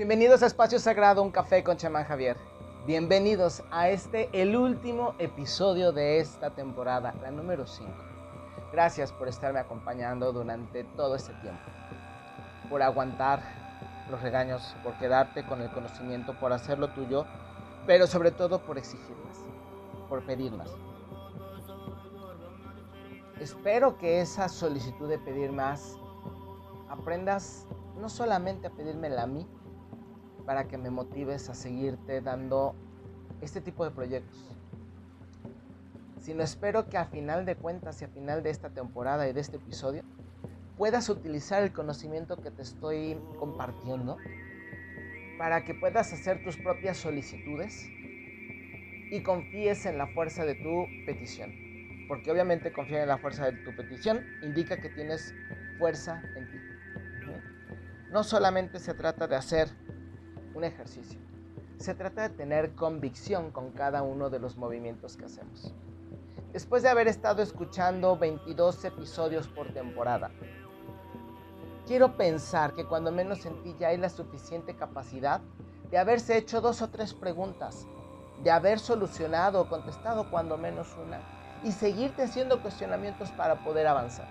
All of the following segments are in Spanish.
Bienvenidos a Espacio Sagrado, un café con chamán Javier. Bienvenidos a este, el último episodio de esta temporada, la número 5. Gracias por estarme acompañando durante todo este tiempo, por aguantar los regaños, por quedarte con el conocimiento, por hacerlo tuyo, pero sobre todo por exigir más, por pedir más. Espero que esa solicitud de pedir más aprendas no solamente a pedírmela a mí, para que me motives a seguirte dando este tipo de proyectos, sino espero que a final de cuentas y a final de esta temporada y de este episodio puedas utilizar el conocimiento que te estoy compartiendo para que puedas hacer tus propias solicitudes y confíes en la fuerza de tu petición. Porque obviamente confiar en la fuerza de tu petición indica que tienes fuerza en ti. No solamente se trata de hacer un ejercicio, se trata de tener convicción con cada uno de los movimientos que hacemos. Después de haber estado escuchando 22 episodios por temporada, quiero pensar que cuando menos en ti ya hay la suficiente capacidad de haberse hecho dos o tres preguntas, de haber solucionado o contestado cuando menos una y seguirte haciendo cuestionamientos para poder avanzar.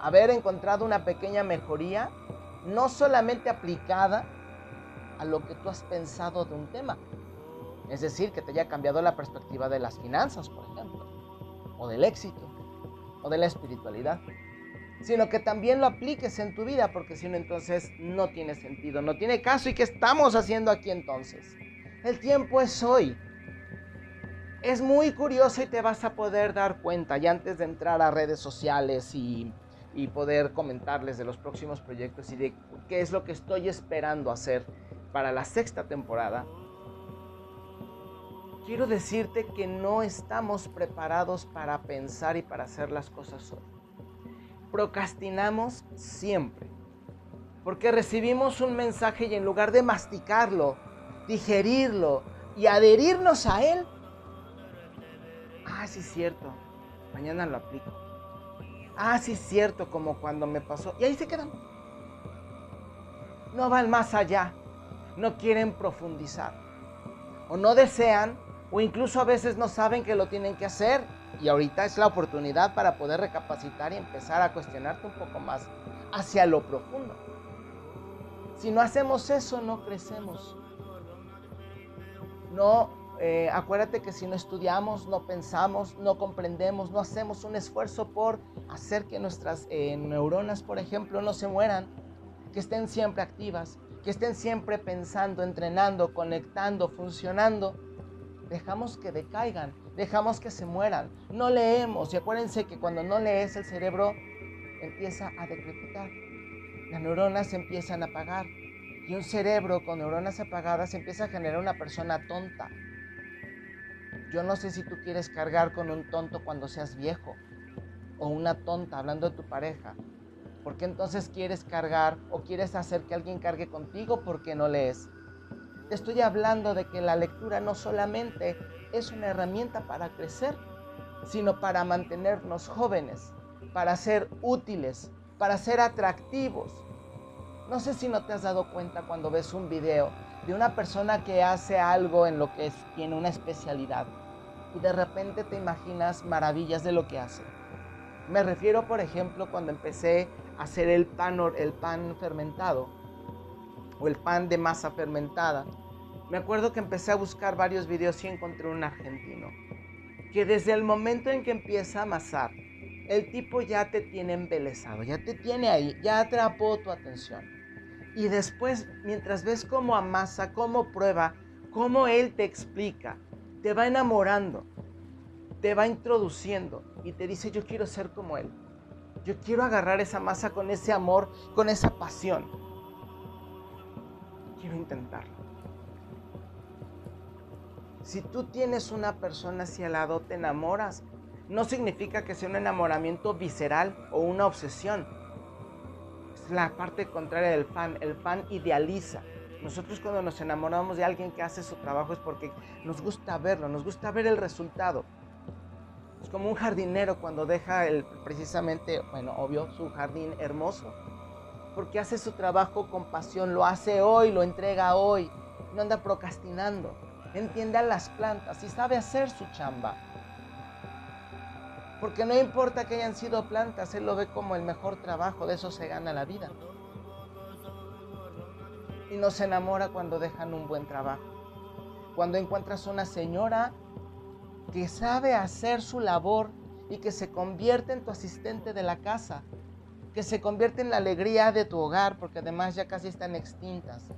Haber encontrado una pequeña mejoría no solamente aplicada a lo que tú has pensado de un tema. Es decir, que te haya cambiado la perspectiva de las finanzas, por ejemplo, o del éxito, o de la espiritualidad, sino que también lo apliques en tu vida, porque si no, entonces no tiene sentido, no tiene caso. ¿Y qué estamos haciendo aquí entonces? El tiempo es hoy. Es muy curioso y te vas a poder dar cuenta, y antes de entrar a redes sociales y y poder comentarles de los próximos proyectos y de qué es lo que estoy esperando hacer para la sexta temporada, quiero decirte que no estamos preparados para pensar y para hacer las cosas hoy. Procrastinamos siempre, porque recibimos un mensaje y en lugar de masticarlo, digerirlo y adherirnos a él, ah, sí es cierto, mañana lo aplico Ah, sí, es cierto, como cuando me pasó. Y ahí se quedan. No van más allá. No quieren profundizar. O no desean, o incluso a veces no saben que lo tienen que hacer. Y ahorita es la oportunidad para poder recapacitar y empezar a cuestionarte un poco más hacia lo profundo. Si no hacemos eso, no crecemos. No eh, acuérdate que si no estudiamos, no pensamos, no comprendemos, no hacemos un esfuerzo por hacer que nuestras eh, neuronas, por ejemplo, no se mueran, que estén siempre activas, que estén siempre pensando, entrenando, conectando, funcionando, dejamos que decaigan, dejamos que se mueran. No leemos y acuérdense que cuando no lees el cerebro empieza a decrepitar. Las neuronas empiezan a apagar y un cerebro con neuronas apagadas empieza a generar una persona tonta, yo no sé si tú quieres cargar con un tonto cuando seas viejo o una tonta hablando de tu pareja. ¿Por qué entonces quieres cargar o quieres hacer que alguien cargue contigo porque no lees? Te estoy hablando de que la lectura no solamente es una herramienta para crecer, sino para mantenernos jóvenes, para ser útiles, para ser atractivos. No sé si no te has dado cuenta cuando ves un video de una persona que hace algo en lo que tiene una especialidad y de repente te imaginas maravillas de lo que hace. Me refiero, por ejemplo, cuando empecé hacer el pan, el pan fermentado o el pan de masa fermentada. Me acuerdo que empecé a buscar varios videos y encontré un argentino que desde el momento en que empieza a amasar, el tipo ya te tiene embelesado, ya te tiene ahí, ya atrapó tu atención. Y después, mientras ves cómo amasa, cómo prueba, cómo Él te explica, te va enamorando, te va introduciendo y te dice, yo quiero ser como Él. Yo quiero agarrar esa masa con ese amor, con esa pasión. Quiero intentarlo. Si tú tienes una persona hacia al lado, te enamoras. No significa que sea un enamoramiento visceral o una obsesión la parte contraria del fan. El fan idealiza. Nosotros cuando nos enamoramos de alguien que hace su trabajo es porque nos gusta verlo, nos gusta ver el resultado. Es como un jardinero cuando deja el, precisamente, bueno, obvio, su jardín hermoso. porque hace su trabajo con pasión, lo hace hoy, lo entrega hoy, no anda procrastinando. Entiende a las plantas y sabe hacer su chamba. Porque no importa que hayan sido plantas, él lo ve como el mejor trabajo, de eso se gana la vida. Y no se enamora cuando dejan un buen trabajo. Cuando encuentras una señora que sabe hacer su labor y que se convierte en tu asistente de la casa, que se convierte en la alegría de tu hogar, porque además ya casi están extintas.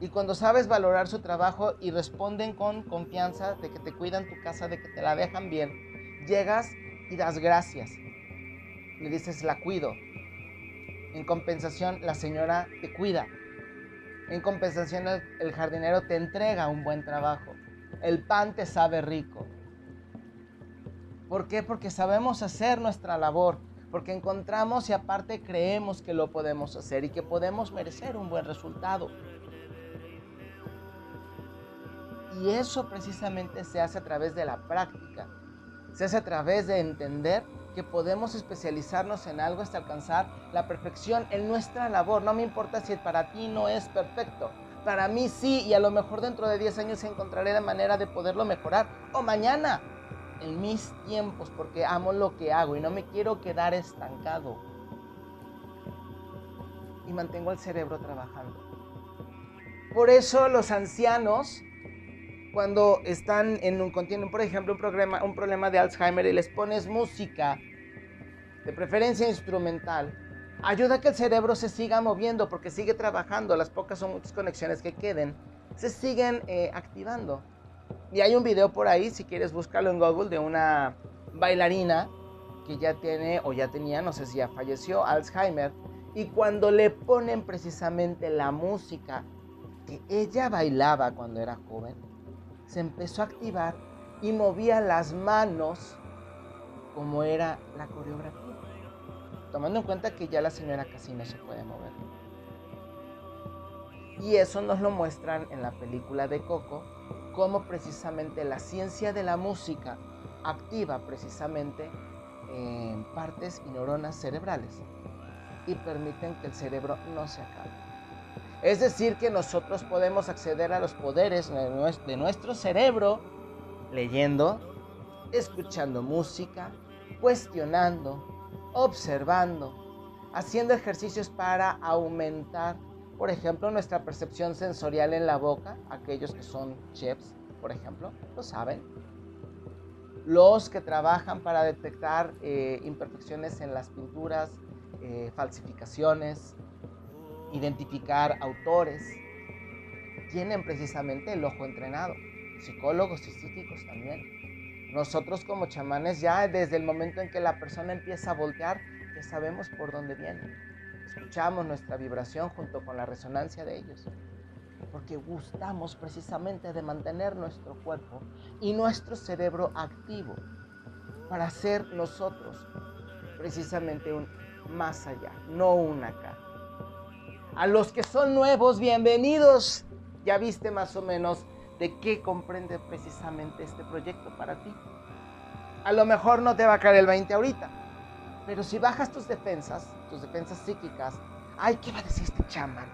Y cuando sabes valorar su trabajo y responden con confianza de que te cuidan tu casa, de que te la dejan bien, llegas y das gracias. Le dices, la cuido. En compensación, la señora te cuida. En compensación, el jardinero te entrega un buen trabajo. El pan te sabe rico. ¿Por qué? Porque sabemos hacer nuestra labor, porque encontramos y aparte creemos que lo podemos hacer y que podemos merecer un buen resultado. Y eso precisamente se hace a través de la práctica, se hace a través de entender que podemos especializarnos en algo hasta alcanzar la perfección en nuestra labor. No me importa si para ti no es perfecto, para mí sí, y a lo mejor dentro de 10 años encontraré la manera de poderlo mejorar, o mañana, en mis tiempos porque amo lo que hago y no me quiero quedar estancado. Y mantengo el cerebro trabajando. Por eso los ancianos, cuando están en un, contienen, por ejemplo, un, problema, un problema de Alzheimer y les pones música, de preferencia instrumental, ayuda a que el cerebro se siga moviendo porque sigue trabajando, las pocas o muchas conexiones que queden se siguen eh, activando. Y hay un video por ahí, si quieres buscarlo en Google, de una bailarina que ya tiene o ya tenía, no sé si ya falleció, Alzheimer. Y cuando le ponen precisamente la música que ella bailaba cuando era joven, se empezó a activar y movía las manos como era la coreografía. Tomando en cuenta que ya la señora casi no se puede mover. Y eso nos lo muestran en la película de Coco, cómo precisamente la ciencia de la música activa precisamente en partes y neuronas cerebrales y permiten que el cerebro no se acabe. Es decir, que nosotros podemos acceder a los poderes de nuestro cerebro leyendo, escuchando música, cuestionando, observando, haciendo ejercicios para aumentar por ejemplo, nuestra percepción sensorial en la boca, aquellos que son chefs, por ejemplo, lo saben. Los que trabajan para detectar eh, imperfecciones en las pinturas, eh, falsificaciones, identificar autores, tienen precisamente el ojo entrenado. Psicólogos y psíquicos también. Nosotros como chamanes ya desde el momento en que la persona empieza a voltear, ya sabemos por dónde viene escuchamos nuestra vibración junto con la resonancia de ellos. Porque gustamos precisamente de mantener nuestro cuerpo y nuestro cerebro activo para ser nosotros precisamente un más allá, no un acá. A los que son nuevos, bienvenidos. Ya viste más o menos de qué comprende precisamente este proyecto para ti. A lo mejor no te va a caer el 20 ahorita, pero si bajas tus defensas, tus defensas psíquicas, ay, ¿qué va a decir este chamán?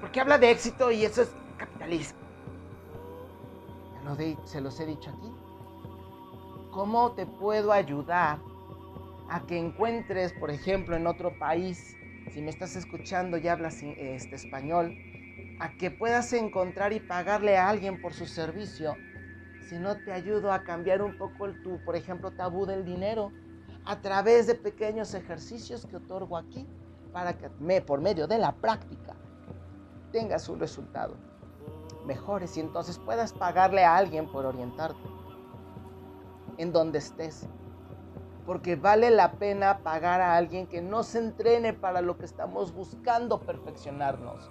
Porque habla de éxito y eso es capitalismo. se los he dicho aquí. ¿Cómo te puedo ayudar a que encuentres, por ejemplo, en otro país, si me estás escuchando y hablas este, español, a que puedas encontrar y pagarle a alguien por su servicio, si no te ayudo a cambiar un poco el, tu, por ejemplo, tabú del dinero? a través de pequeños ejercicios que otorgo aquí para que me, por medio de la práctica tengas un resultado mejores y entonces puedas pagarle a alguien por orientarte en donde estés. Porque vale la pena pagar a alguien que no se entrene para lo que estamos buscando perfeccionarnos.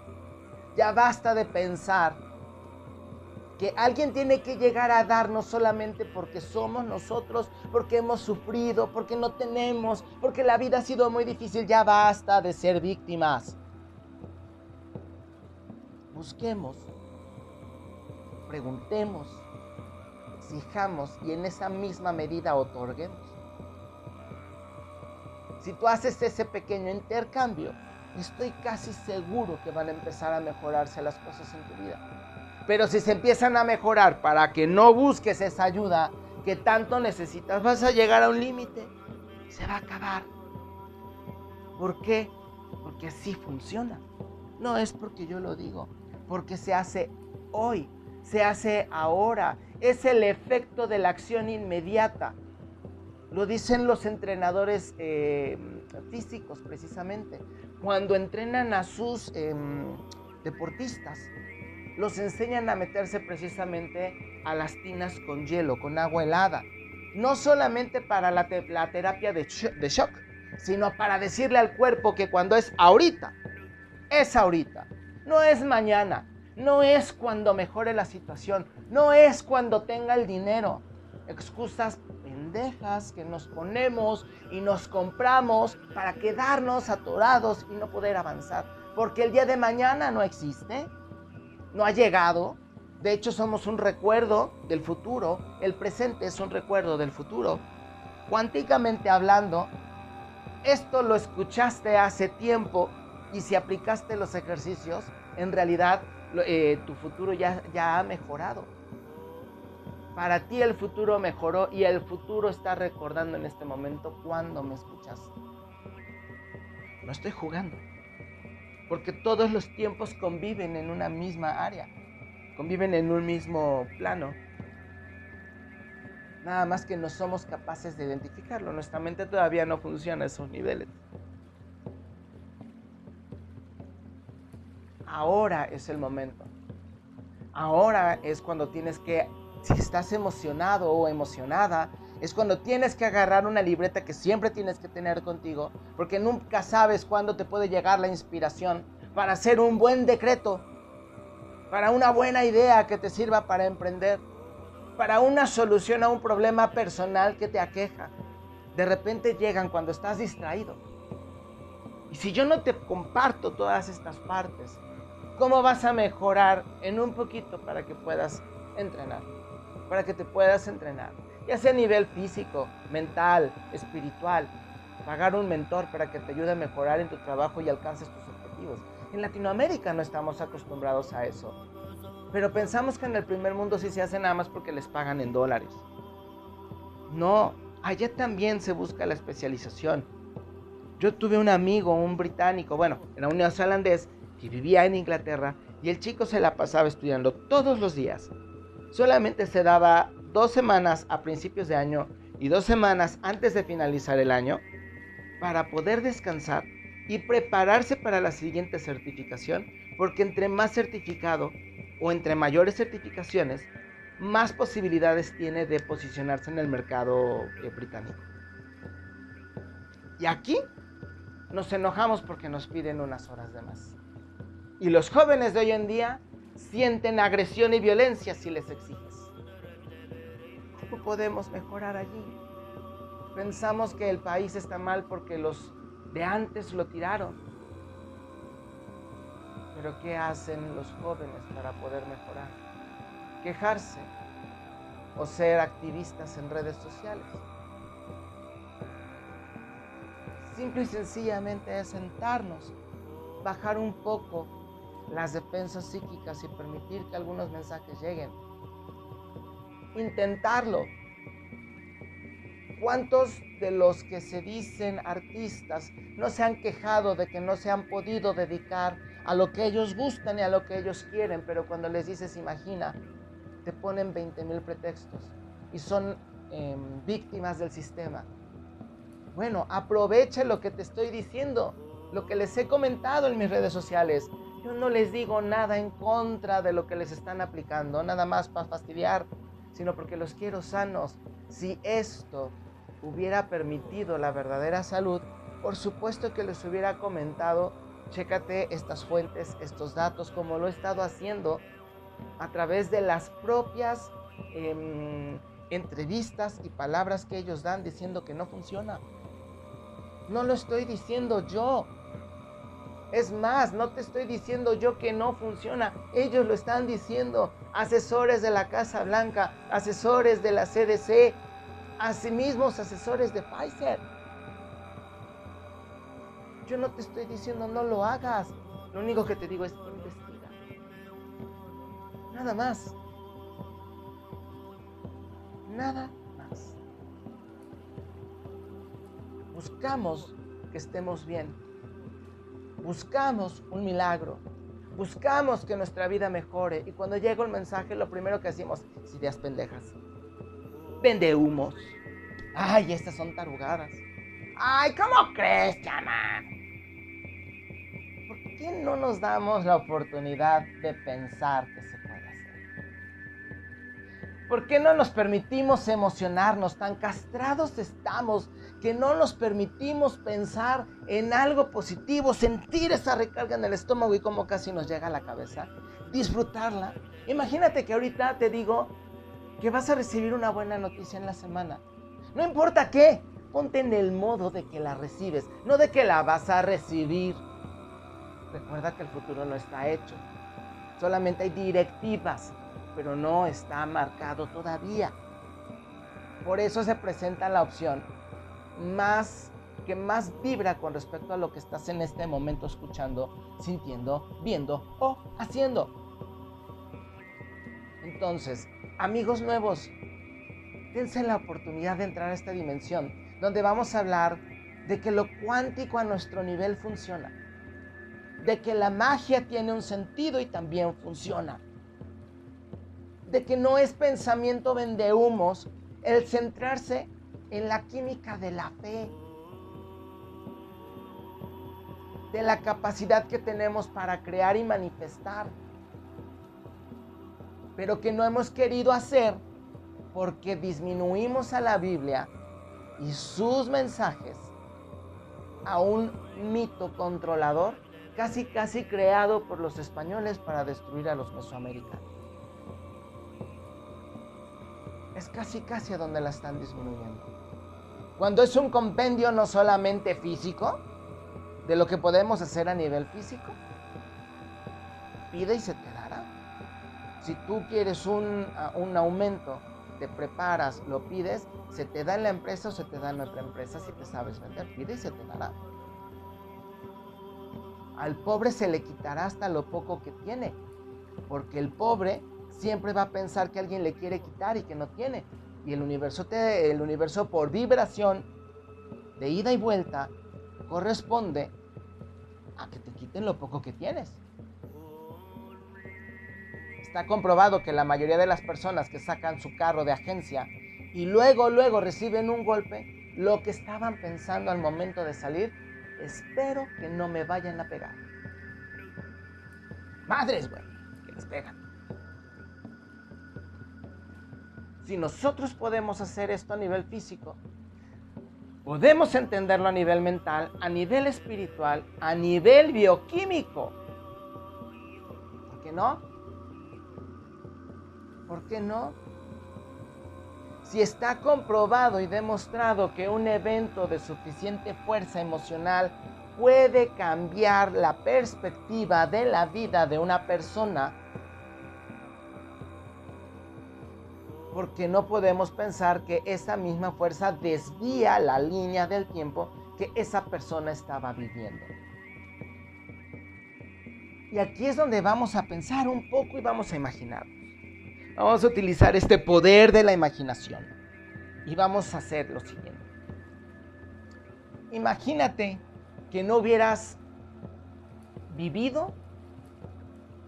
Ya basta de pensar que alguien tiene que llegar a darnos solamente porque somos nosotros, porque hemos sufrido, porque no tenemos, porque la vida ha sido muy difícil. Ya basta de ser víctimas. Busquemos, preguntemos, exijamos y en esa misma medida otorguemos. si tú haces ese pequeño intercambio, estoy casi seguro que van a empezar a mejorarse las cosas en tu vida. Pero si se empiezan a mejorar para que no busques esa ayuda que tanto necesitas, vas a llegar a un límite. Se va a acabar. ¿Por qué? Porque así funciona. No es porque yo lo digo, porque se hace hoy, se hace ahora. Es el efecto de la acción inmediata. Lo dicen los entrenadores eh, físicos precisamente. Cuando entrenan a sus em, deportistas, los enseñan a meterse precisamente a las tinas con hielo, con agua helada. No solamente para la, terapia de, de shock, sino para decirle al cuerpo que cuando es ahorita, es ahorita, no es mañana, no es cuando mejore la situación, no es cuando tenga el dinero. Excusas que nos ponemos y nos compramos para quedarnos atorados y no poder avanzar. Porque el día de mañana no existe, no ha llegado. De hecho, somos un recuerdo del futuro. El presente es un recuerdo del futuro. Cuánticamente hablando, esto lo escuchaste hace tiempo y si aplicaste los ejercicios, en realidad eh, tu futuro ya, ya ha mejorado. Para ti el futuro mejoró y el futuro está recordando en este momento cuando me escuchaste. No estoy jugando. Porque todos los tiempos conviven en una misma área. Conviven en un mismo plano. Nada más que no somos capaces de identificarlo. Nuestra mente todavía no funciona a esos niveles. ahora es el momento. Ahora es cuando tienes que, si estás emocionado o emocionada, es cuando tienes que agarrar una libreta que siempre tienes que tener contigo, porque nunca sabes cuándo te puede llegar la inspiración para hacer un buen decreto, para una buena idea que te sirva para emprender, para una solución a un problema personal que te aqueja. De repente llegan cuando estás distraído. Y si yo no te comparto todas estas partes, cómo vas a mejorar en un poquito para que puedas entrenar, para que te puedas entrenar, ya sea a nivel físico, mental, espiritual, pagar un mentor para que te ayude a mejorar en tu trabajo y alcances tus objetivos. En Latinoamérica no estamos acostumbrados a eso, pero pensamos que en el primer mundo sí se hace nada más porque les pagan en dólares. No, allá también se busca la especialización. Yo tuve un amigo, un británico, bueno, era un neozelandés, que vivía en Inglaterra y el chico se la pasaba estudiando todos los días. Solamente se daba dos semanas a principios de año y dos semanas antes de finalizar el año para poder descansar y prepararse para la siguiente certificación, porque entre más certificado o entre mayores certificaciones, más posibilidades tiene de posicionarse en el mercado eh, británico. Y aquí nos enojamos porque nos piden unas horas de más. Y los jóvenes de hoy en día sienten agresión y violencia si les exiges. ¿Cómo podemos mejorar allí? Pensamos que el país está mal porque los de antes lo tiraron. Pero ¿qué hacen los jóvenes para poder mejorar? Quejarse o ser activistas en redes sociales. Simple y sencillamente es sentarnos, bajar un poco las defensas psíquicas y permitir que algunos mensajes lleguen. Intentarlo. ¿Cuántos de los que se dicen artistas no se han quejado de que no se han podido dedicar a lo que ellos gustan y a lo que ellos quieren? Pero cuando les dices, imagina, te ponen 20 mil pretextos y son em, víctimas del sistema. Bueno, aprovecha lo que te estoy diciendo, lo que les he comentado en mis redes sociales. Yo no les digo nada en contra de lo que les están aplicando, nada más para fastidiar, sino porque los quiero sanos. Si esto hubiera permitido la verdadera salud, por supuesto que les hubiera comentado, chécate estas fuentes, estos datos, como lo he estado haciendo a través de las propias em, entrevistas y palabras que ellos dan diciendo que no funciona. No lo estoy diciendo yo, es más, no te estoy diciendo yo que no funciona. Ellos lo están diciendo. Asesores de la Casa Blanca, asesores de la CDC, asimismo asesores de Pfizer. Yo no te estoy diciendo no lo hagas. Lo único que te digo es investiga. Nada más. Nada más. Buscamos que estemos bien. Buscamos un milagro. Buscamos que nuestra vida mejore. Y cuando llega el mensaje, lo primero que hacemos es ideas pendejas. Vende humos. Ay, estas son tarugadas. Ay, ¿cómo crees, chama? ¿Por qué no nos damos la oportunidad de pensar que se puede hacer? ¿Por qué no nos permitimos emocionarnos? Tan castrados estamos que no nos permitimos pensar en algo positivo, sentir esa recarga en el estómago y como casi nos llega a la cabeza, disfrutarla. Imagínate que ahorita te digo que vas a recibir una buena noticia en la semana. No importa qué, ponte en el modo de que la recibes, no de que la vas a recibir. Recuerda que el futuro no está hecho. Solamente hay directivas, pero no está marcado todavía. Por eso se presenta la opción más que más vibra con respecto a lo que estás en este momento escuchando, sintiendo, viendo o haciendo. Entonces, amigos nuevos, dense la oportunidad de entrar a esta dimensión, donde vamos a hablar de que lo cuántico a nuestro nivel funciona, de que la magia tiene un sentido y también funciona, de que no es pensamiento vendehumos el centrarse en la química de la fe, de la capacidad que tenemos para crear y manifestar, pero que no hemos querido hacer porque disminuimos a la Biblia y sus mensajes a un mito controlador casi casi creado por los españoles para destruir a los mesoamericanos. Es casi casi a donde la están disminuyendo. Cuando es un compendio no solamente físico, de lo que podemos hacer a nivel físico, pide y se te dará. Si tú quieres un, un aumento te preparas, lo pides, se te da en la empresa o se te da en otra empresa si te sabes vender. Pide y se te dará. Al pobre se le quitará hasta lo poco que tiene, porque el pobre siempre va a pensar que alguien le quiere quitar y que no tiene. Y el universo, te, el universo por vibración de ida y vuelta corresponde a que te quiten lo poco que tienes. Está comprobado que la mayoría de las personas que sacan su carro de agencia y luego, luego reciben un golpe, lo que estaban pensando al momento de salir, espero que no me vayan a pegar. Madres, güey, que les pegan. Si nosotros podemos hacer esto a nivel físico, podemos entenderlo a nivel mental, a nivel espiritual, a nivel bioquímico. ¿Por qué no? ¿Por qué no? Si está comprobado y demostrado que un evento de suficiente fuerza emocional puede cambiar la perspectiva de la vida de una persona, porque no podemos pensar que esa misma fuerza desvía la línea del tiempo que esa persona estaba viviendo. Y aquí es donde vamos a pensar un poco y vamos a imaginar. Vamos a utilizar este poder de la imaginación. Y vamos a hacer lo siguiente. Imagínate que no hubieras vivido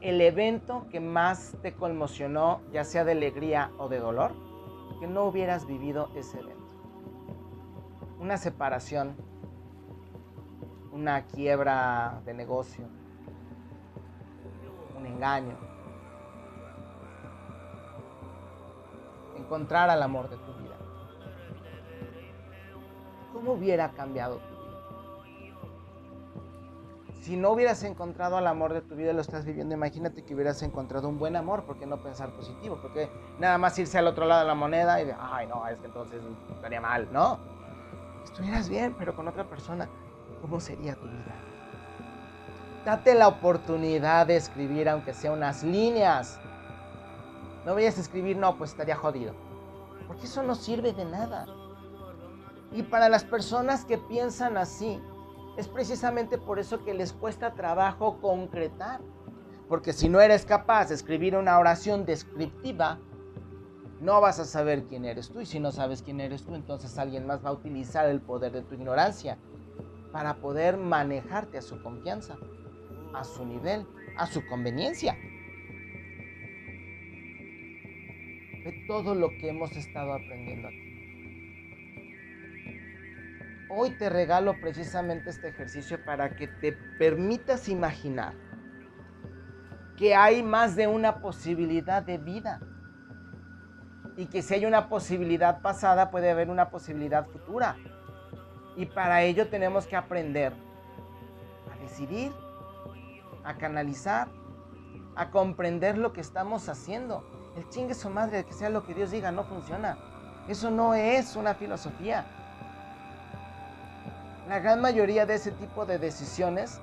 el evento que más te conmocionó, ya sea de alegría o de dolor, que no hubieras vivido ese evento. Una separación, una quiebra de negocio, un engaño, encontrar al amor de tu vida. ¿Cómo hubiera cambiado? Si no hubieras encontrado al amor de tu vida, lo estás viviendo, imagínate que hubieras encontrado un buen amor, ¿por qué no pensar positivo? Porque nada más irse al otro lado de la moneda y de, ay, no, es que entonces estaría mal, ¿no? Estuvieras bien, pero con otra persona, ¿cómo sería tu vida? Date la oportunidad de escribir, aunque sea unas líneas, no vayas a escribir, no, pues estaría jodido. Porque eso no sirve de nada. Y para las personas que piensan así, Es precisamente por eso que les cuesta trabajo concretar. Porque si no eres capaz de escribir una oración descriptiva, no vas a saber quién eres tú. Y si no sabes quién eres tú, entonces alguien más va a utilizar el poder de tu ignorancia para poder manejarte a su confianza, a su nivel, a su conveniencia. Ve todo lo que hemos estado aprendiendo aquí. Hoy te regalo precisamente este ejercicio para que te permitas imaginar que hay más de una posibilidad de vida y que si hay una posibilidad pasada puede haber una posibilidad futura. Y para ello tenemos que aprender a decidir, a canalizar, a comprender lo que estamos haciendo. El chingue su madre, que sea lo que Dios diga, no funciona. Eso no es una filosofía. La gran mayoría de ese tipo de decisiones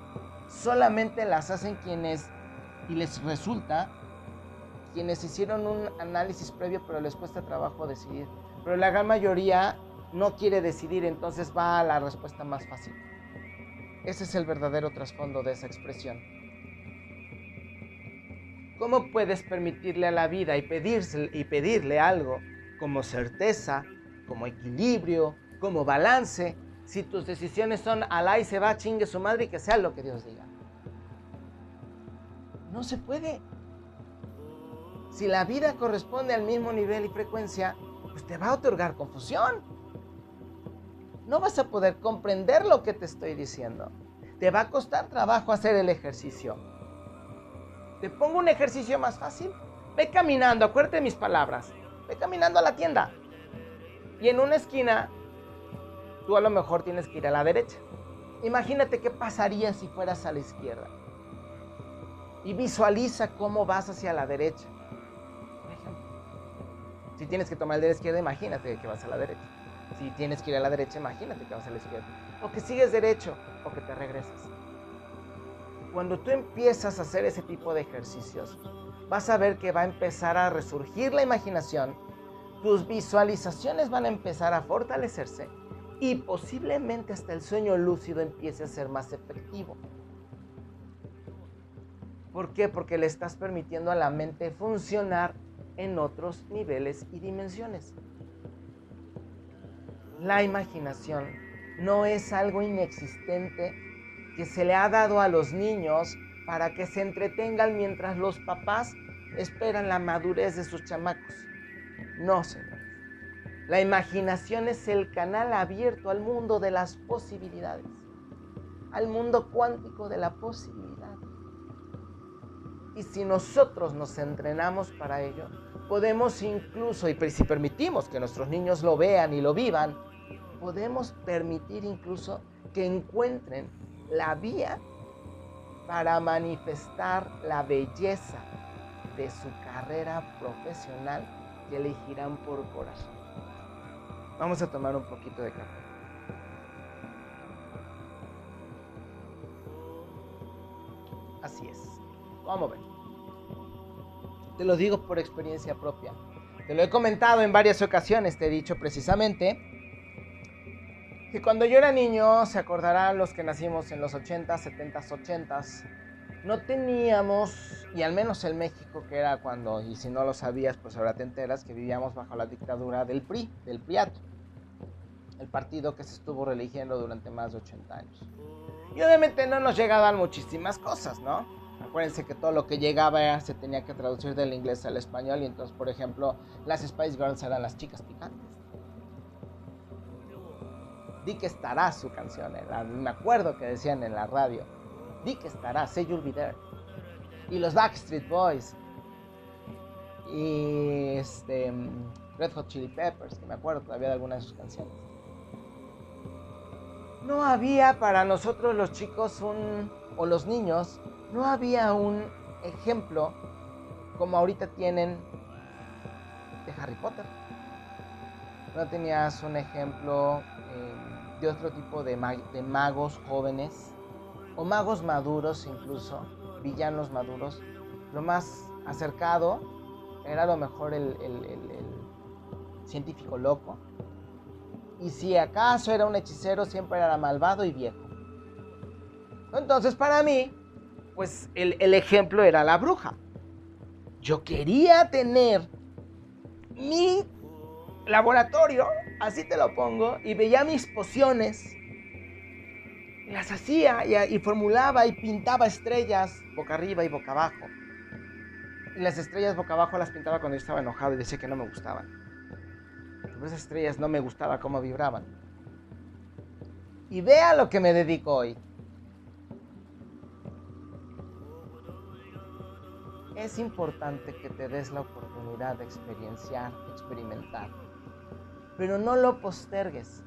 solamente las hacen quienes, y les resulta, quienes hicieron un análisis previo, pero les cuesta trabajo decidir. Pero la gran mayoría no quiere decidir, entonces va a la respuesta más fácil. Ese es el verdadero trasfondo de esa expresión. ¿Cómo puedes permitirle a la vida y, pedirse, y pedirle algo como certeza, como equilibrio, como balance, si tus decisiones son alá y se va, chingue su madre y que sea lo que Dios diga? No se puede. Si la vida corresponde al mismo nivel y frecuencia, pues te va a otorgar confusión no vas a poder comprender lo que te estoy diciendo. Te va a costar trabajo hacer el ejercicio. Te pongo un ejercicio más fácil. Ve caminando, acuérdate de mis palabras. Ve caminando a la tienda. Y en una esquina, tú a lo mejor tienes que ir a la derecha. Imagínate qué pasaría si fueras a la izquierda. Y visualiza cómo vas hacia la derecha. Si tienes que tomar el de la izquierda, imagínate que vas a la derecha. Si tienes que ir a la derecha, imagínate que vas a la izquierda. O que sigues derecho o que te regresas. Cuando tú empiezas a hacer ese tipo de ejercicios, vas a ver que va a empezar a resurgir la imaginación, tus visualizaciones van a empezar a fortalecerse y posiblemente hasta el sueño lúcido empiece a ser más efectivo. ¿Por qué? Porque le estás permitiendo a la mente funcionar en otros niveles y dimensiones. La imaginación no es algo inexistente que se le ha dado a los niños para que se entretengan mientras los papás esperan la madurez de sus chamacos. No, señores. La imaginación es el canal abierto al mundo de las posibilidades, al mundo cuántico de la posibilidad. Y si nosotros nos entrenamos para ello, podemos incluso, y si permitimos que nuestros niños lo vean y lo vivan, podemos permitir incluso que encuentren la vía para manifestar la belleza de su carrera profesional que elegirán por corazón. Vamos a tomar un poquito de café. Así es. Vamos a ver. Te lo digo por experiencia propia. Te lo he comentado en varias ocasiones, te he dicho precisamente que cuando yo era niño, se acordarán los que nacimos en los 80, 70, 80, no teníamos, y al menos en México, que era cuando, y si no lo sabías, pues ahora te enteras, que vivíamos bajo la dictadura del PRI, del PRIATO, el partido que se estuvo religiendo durante más de 80 años. Y obviamente no nos llegaban muchísimas cosas, ¿no? Acuérdense que todo lo que llegaba se tenía que traducir del inglés al español y entonces, por ejemplo, las Spice Girls eran las chicas picantes. Di que estará su canción, me acuerdo que decían en la radio. Que estará, say you'll be there. Y los Backstreet Boys. Y este, Red Hot Chili Peppers, que me acuerdo todavía de algunas de sus canciones. No había para nosotros los chicos un, o los niños no había un ejemplo como ahorita tienen de Harry Potter. No tenías un ejemplo eh, de otro tipo de, de, magos jóvenes o magos maduros incluso, villanos maduros. Lo más acercado era a lo mejor el, el científico loco. Y si acaso era un hechicero, siempre era malvado y viejo. Entonces para mí, pues el, el ejemplo era la bruja. Yo quería tener mi laboratorio, así te lo pongo, y veía mis pociones, las hacía y, formulaba y pintaba estrellas boca arriba y boca abajo. Y las estrellas boca abajo las pintaba cuando yo estaba enojado y decía que no me gustaban. Pero esas estrellas no me gustaba cómo vibraban. Y vea lo que me dedico hoy. Es importante que te des la oportunidad de experienciar, experimentar pero no lo postergues.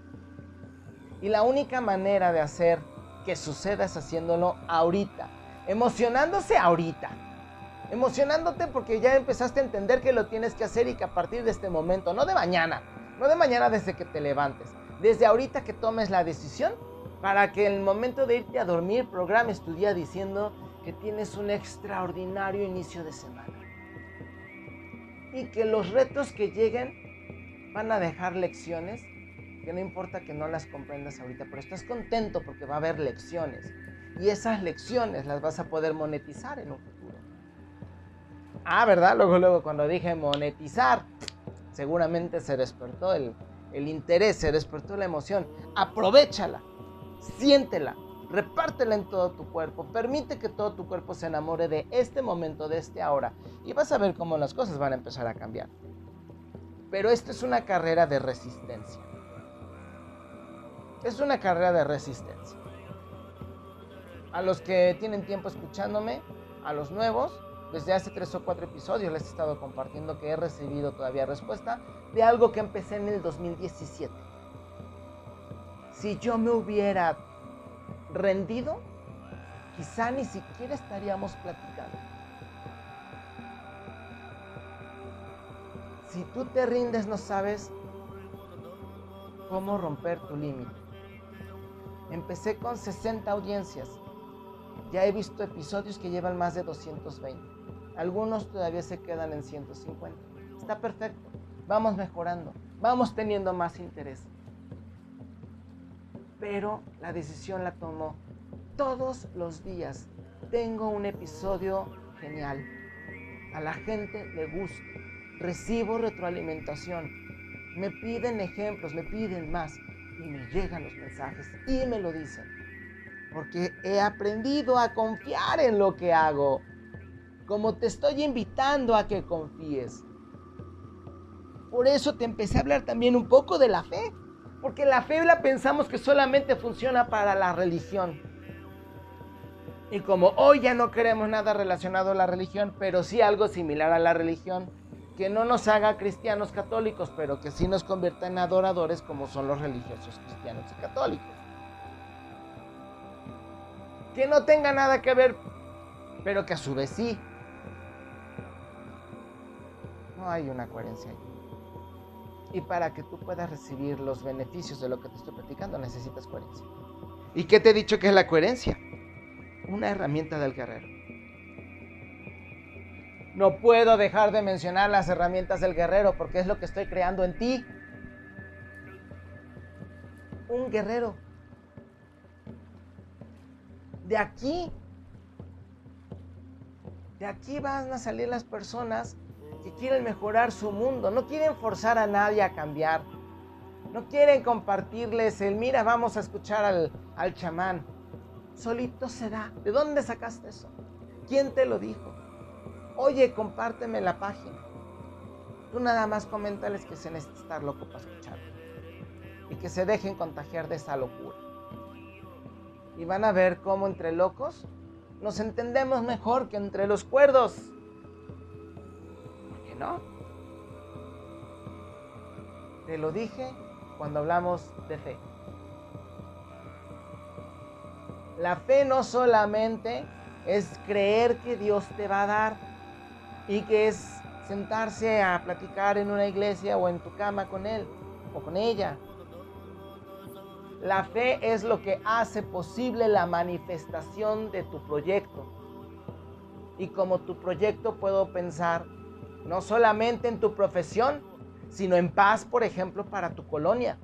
Y la única manera de hacer que suceda es haciéndolo ahorita, emocionándose ahorita. Emocionándote porque ya empezaste a entender que lo tienes que hacer y que a partir de este momento, no de mañana, no de mañana desde que te levantes, desde ahorita que tomes la decisión para que en el momento de irte a dormir programes tu día diciendo que tienes un extraordinario inicio de semana. Y que los retos que lleguen van a dejar lecciones que no importa que no las comprendas ahorita, pero estás contento porque va a haber lecciones. Y esas lecciones las vas a poder monetizar en un futuro. Ah, ¿verdad? Luego, luego, cuando dije monetizar, seguramente se despertó el, el interés, se despertó la emoción. Aprovechala, siéntela, repártela en todo tu cuerpo, permite que todo tu cuerpo se enamore de este momento, de este ahora, y vas a ver cómo las cosas van a empezar a cambiar. Pero esta es una carrera de resistencia. Es una carrera de resistencia. A los que tienen tiempo escuchándome, a los nuevos, desde hace tres o cuatro episodios les he estado compartiendo que he recibido todavía respuesta de algo que empecé en el 2017. Si yo me hubiera rendido, quizá ni siquiera estaríamos platicando. Si tú te rindes no sabes cómo romper tu límite. Empecé con 60 audiencias. Ya he visto episodios que llevan más de 220. Algunos todavía se quedan en 150. Está perfecto. Vamos mejorando. Vamos teniendo más interés. Pero la decisión la tomó. Todos los días tengo un episodio genial. A la gente le gusta recibo retroalimentación, me piden ejemplos, me piden más y me llegan los mensajes y me lo dicen. Porque he aprendido a confiar en lo que hago, como te estoy invitando a que confíes. Por eso te empecé a hablar también un poco de la fe, porque la fe la pensamos que solamente funciona para la religión. Y como hoy ya no queremos nada relacionado a la religión, pero sí algo similar a la religión, que no nos haga cristianos católicos, pero que sí nos convierta en adoradores como son los religiosos cristianos y católicos. Que no tenga nada que ver, pero que a su vez sí. No hay una coherencia ahí. Y para que tú puedas recibir los beneficios de lo que te estoy platicando, necesitas coherencia. ¿Y qué te he dicho que es la coherencia? Una herramienta del guerrero. No puedo dejar de mencionar las herramientas del guerrero porque es lo que estoy creando en ti. Un guerrero. De aquí, de aquí van a salir las personas que quieren mejorar su mundo. No quieren forzar a nadie a cambiar. No quieren compartirles el, mira, vamos a escuchar al, al chamán. Solito se da. ¿De dónde sacaste eso? ¿Quién te lo dijo? Oye, compárteme la página. Tú nada más coméntales que se necesita estar loco para escuchar. Y que se dejen contagiar de esa locura. Y van a ver cómo entre locos nos entendemos mejor que entre los cuerdos. ¿Por qué no? Te lo dije cuando hablamos de fe. La fe no solamente es creer que Dios te va a dar y que es sentarse a platicar en una iglesia o en tu cama con él o con ella. La fe es lo que hace posible la manifestación de tu proyecto. Y como tu proyecto puedo pensar no solamente en tu profesión, sino en paz, por ejemplo, para tu colonia.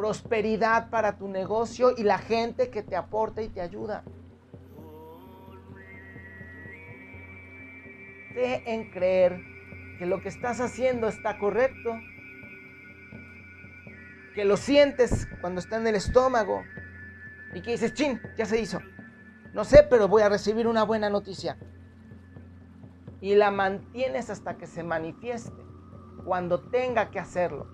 prosperidad para tu negocio y la gente que te aporta y te ayuda. En creer que lo que estás haciendo está correcto, que lo sientes cuando está en el estómago y que dices, chin, ya se hizo. No sé, pero voy a recibir una buena noticia. Y la mantienes hasta que se manifieste, cuando tenga que hacerlo.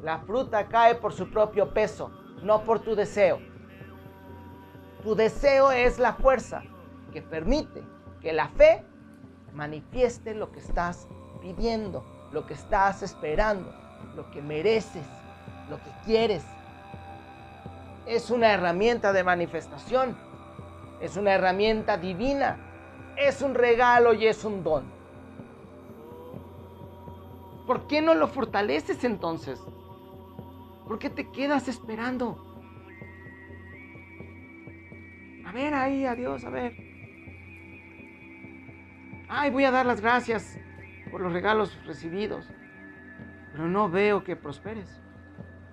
La fruta cae por su propio peso, no por tu deseo. Tu deseo es la fuerza que permite que la fe manifieste lo que estás pidiendo, lo que estás esperando, lo que mereces, lo que quieres. Es una herramienta de manifestación, es una herramienta divina, es un regalo y es un don. ¿Por qué no lo fortaleces entonces? ¿Por qué te quedas esperando? A ver ahí, adiós, a ver. Ay, voy a dar las gracias por los regalos recibidos. Pero no veo que prosperes.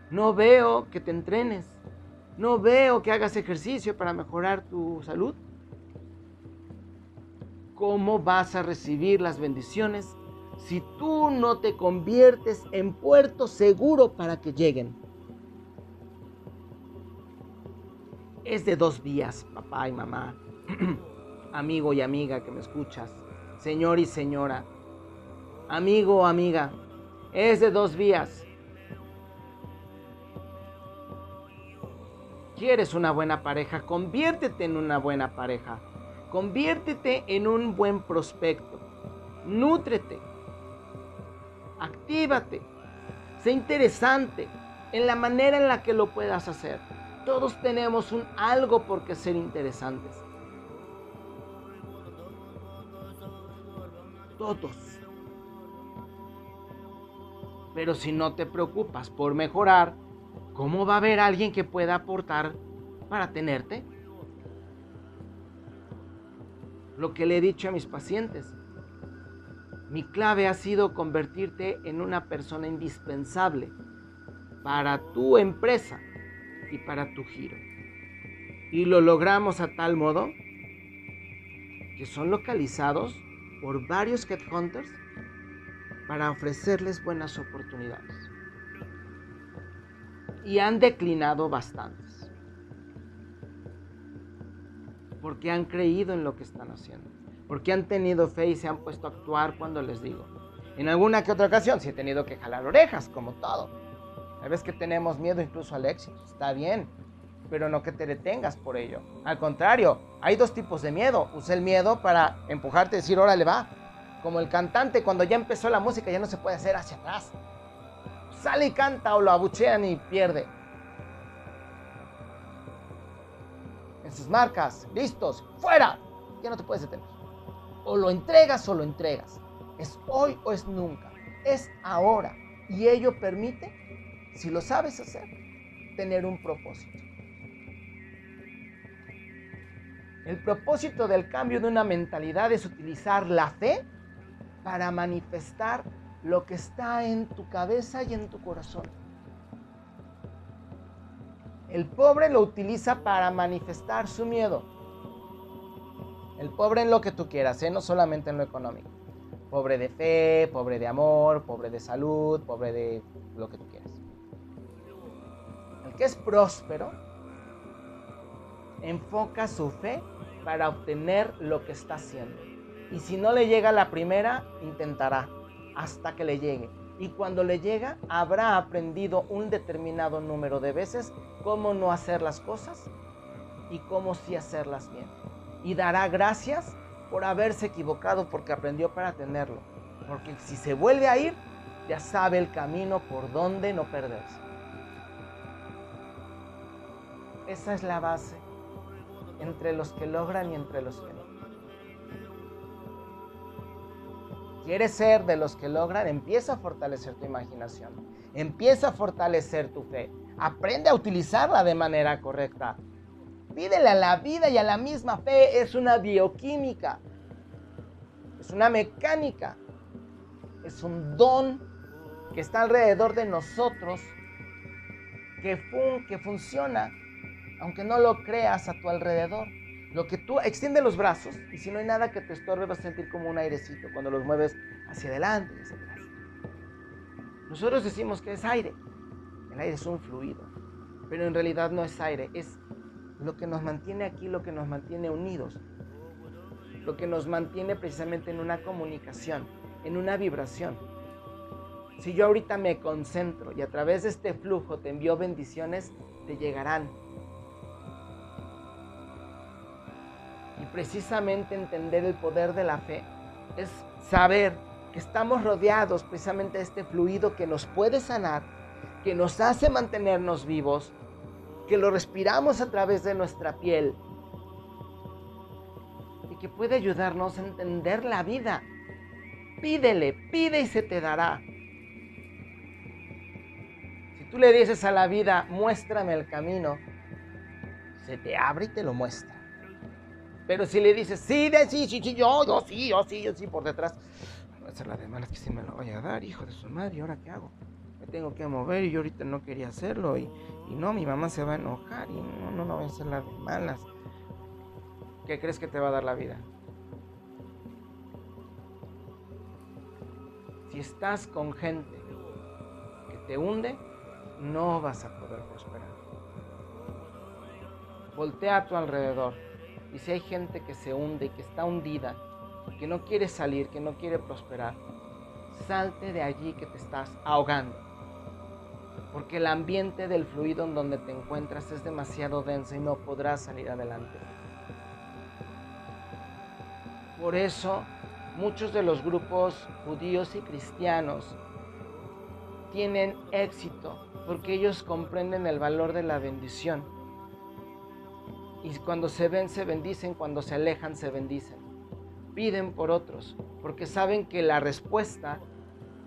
No veo que te entrenes. No veo que hagas ejercicio para mejorar tu salud. ¿Cómo vas a recibir las bendiciones si tú no te conviertes en puerto seguro para que lleguen? es de dos vías, papá y mamá, amigo y amiga que me escuchas, señor y señora, amigo o amiga, es de dos vías. ¿Quieres una buena pareja? Conviértete en una buena pareja. Conviértete en un buen prospecto. Nútrete. Actívate. Sé interesante en la manera en la que lo puedas hacer. Todos tenemos un algo por qué ser interesantes. Todos. Pero si no te preocupas por mejorar, ¿cómo va a haber alguien que pueda aportar para tenerte? Lo que le he dicho a mis pacientes, mi clave ha sido convertirte en una persona indispensable para tu empresa, y para tu giro. Y lo logramos a tal modo que son localizados por varios headhunters para ofrecerles buenas oportunidades. Y han declinado bastantes. Porque han creído en lo que están haciendo. Porque han tenido fe y se han puesto a actuar cuando les digo. En alguna que otra ocasión sí he tenido que jalar orejas, como todo. Hay veces que tenemos miedo incluso al éxito, está bien, pero no que te detengas por ello. Al contrario, hay dos tipos de miedo. Usa el miedo para empujarte y decir, órale va. Como el cantante cuando ya empezó la música ya no se puede hacer hacia atrás. Sale y canta o lo abuchean y pierde. En sus marcas, listos, fuera. Ya no te puedes detener. O lo entregas o lo entregas. Es hoy o es nunca. Es ahora. Y ello permite si lo sabes hacer, tener un propósito. El propósito del cambio de una mentalidad es utilizar la fe para manifestar lo que está en tu cabeza y en tu corazón. El pobre lo utiliza para manifestar su miedo. El pobre en lo que tú quieras, ¿eh? no solamente en lo económico. Pobre de fe, pobre de amor, pobre de salud, pobre de lo que tú quieras que es próspero, enfoca su fe para obtener lo que está haciendo. Y si no le llega la primera, intentará hasta que le llegue. Y cuando le llega, habrá aprendido un determinado número de veces cómo no hacer las cosas y cómo sí hacerlas bien. Y dará gracias por haberse equivocado porque aprendió para tenerlo. Porque si se vuelve a ir, ya sabe el camino por donde no perderse. Esa es la base entre los que logran y entre los que no. ¿Quieres ser de los que logran? Empieza a fortalecer tu imaginación. Empieza a fortalecer tu fe. Aprende a utilizarla de manera correcta. Pídele a la vida y a la misma fe. Es una bioquímica. Es una mecánica. Es un don que está alrededor de nosotros que, que funciona, aunque no lo creas a tu alrededor. Lo que tú extiende los brazos y si no hay nada que te estorbe vas a sentir como un airecito cuando los mueves hacia adelante y hacia atrás. Nosotros decimos que es aire. El aire es un fluido, pero en realidad no es aire, es lo que nos mantiene aquí, lo que nos mantiene unidos, lo que nos mantiene precisamente en una comunicación, en una vibración. Si yo ahorita me concentro y a través de este flujo te envío bendiciones, te llegarán. Y precisamente entender el poder de la fe es saber que estamos rodeados precisamente de este fluido que nos puede sanar, que nos hace mantenernos vivos, que lo respiramos a través de nuestra piel y que puede ayudarnos a entender la vida. Pídele, pide y se te dará. Si tú le dices a la vida, muéstrame el camino, se te abre y te lo muestra. Pero si le dices, sí, de, sí, sí, sí, yo, yo, sí, yo, sí, yo, sí, por detrás, va a ser la de malas que sí me lo vaya a dar, hijo de su madre, ¿y ahora qué hago? Me tengo que mover y yo ahorita no quería hacerlo y, y no, mi mamá se va a enojar y no, no, no voy a hacer la de malas. ¿Qué crees que te va a dar la vida? Si estás con gente que te hunde, no vas a poder prosperar. Voltea a tu alrededor y si hay gente que se hunde y que está hundida, que no quiere salir, que no quiere prosperar, salte de allí que te estás ahogando. Porque el ambiente del fluido en donde te encuentras es demasiado denso y no podrás salir adelante. Por eso muchos de los grupos judíos y cristianos tienen éxito porque ellos comprenden el valor de la bendición. Y cuando se ven, se bendicen, cuando se alejan, se bendicen. Piden por otros porque saben que la respuesta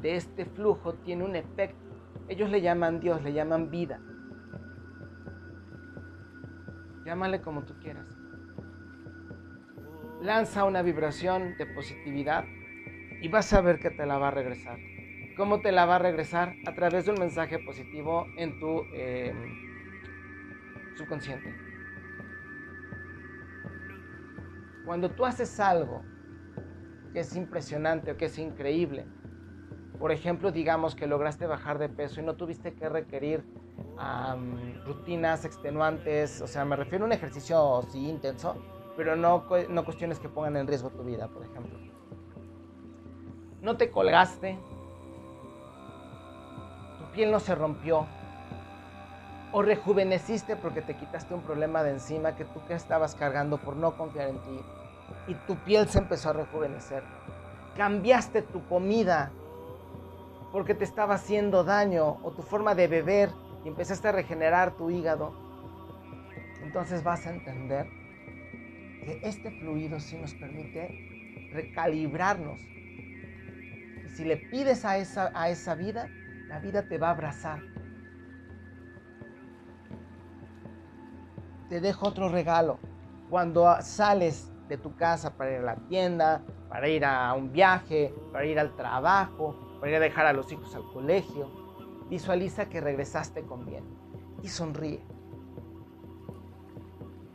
de este flujo tiene un efecto. Ellos le llaman Dios, le llaman vida. Llámale como tú quieras lanza una vibración de positividad y vas a ver que te la va a regresar. ¿Cómo te la va a regresar? A través de un mensaje positivo en tu eh, subconsciente. Cuando tú haces algo que es impresionante o que es increíble, por ejemplo, digamos que lograste bajar de peso y no tuviste que requerir rutinas extenuantes, o sea, me refiero a un ejercicio así intenso, pero no, no cuestiones que pongan en riesgo tu vida, por ejemplo. No te colgaste, tu piel no se rompió, o rejuveneciste porque te quitaste un problema de encima que tú que estabas cargando por no confiar en ti y tu piel se empezó a rejuvenecer. Cambiaste tu comida porque te estaba haciendo daño o tu forma de beber y empezaste a regenerar tu hígado. Entonces vas a entender este fluido sí nos permite recalibrarnos. Y si le pides a esa, a esa vida, la vida te va a abrazar. Te dejo otro regalo. Cuando sales de tu casa para ir a la tienda, para ir a un viaje, para ir al trabajo, para ir a dejar a los hijos al colegio, visualiza que regresaste con bien y sonríe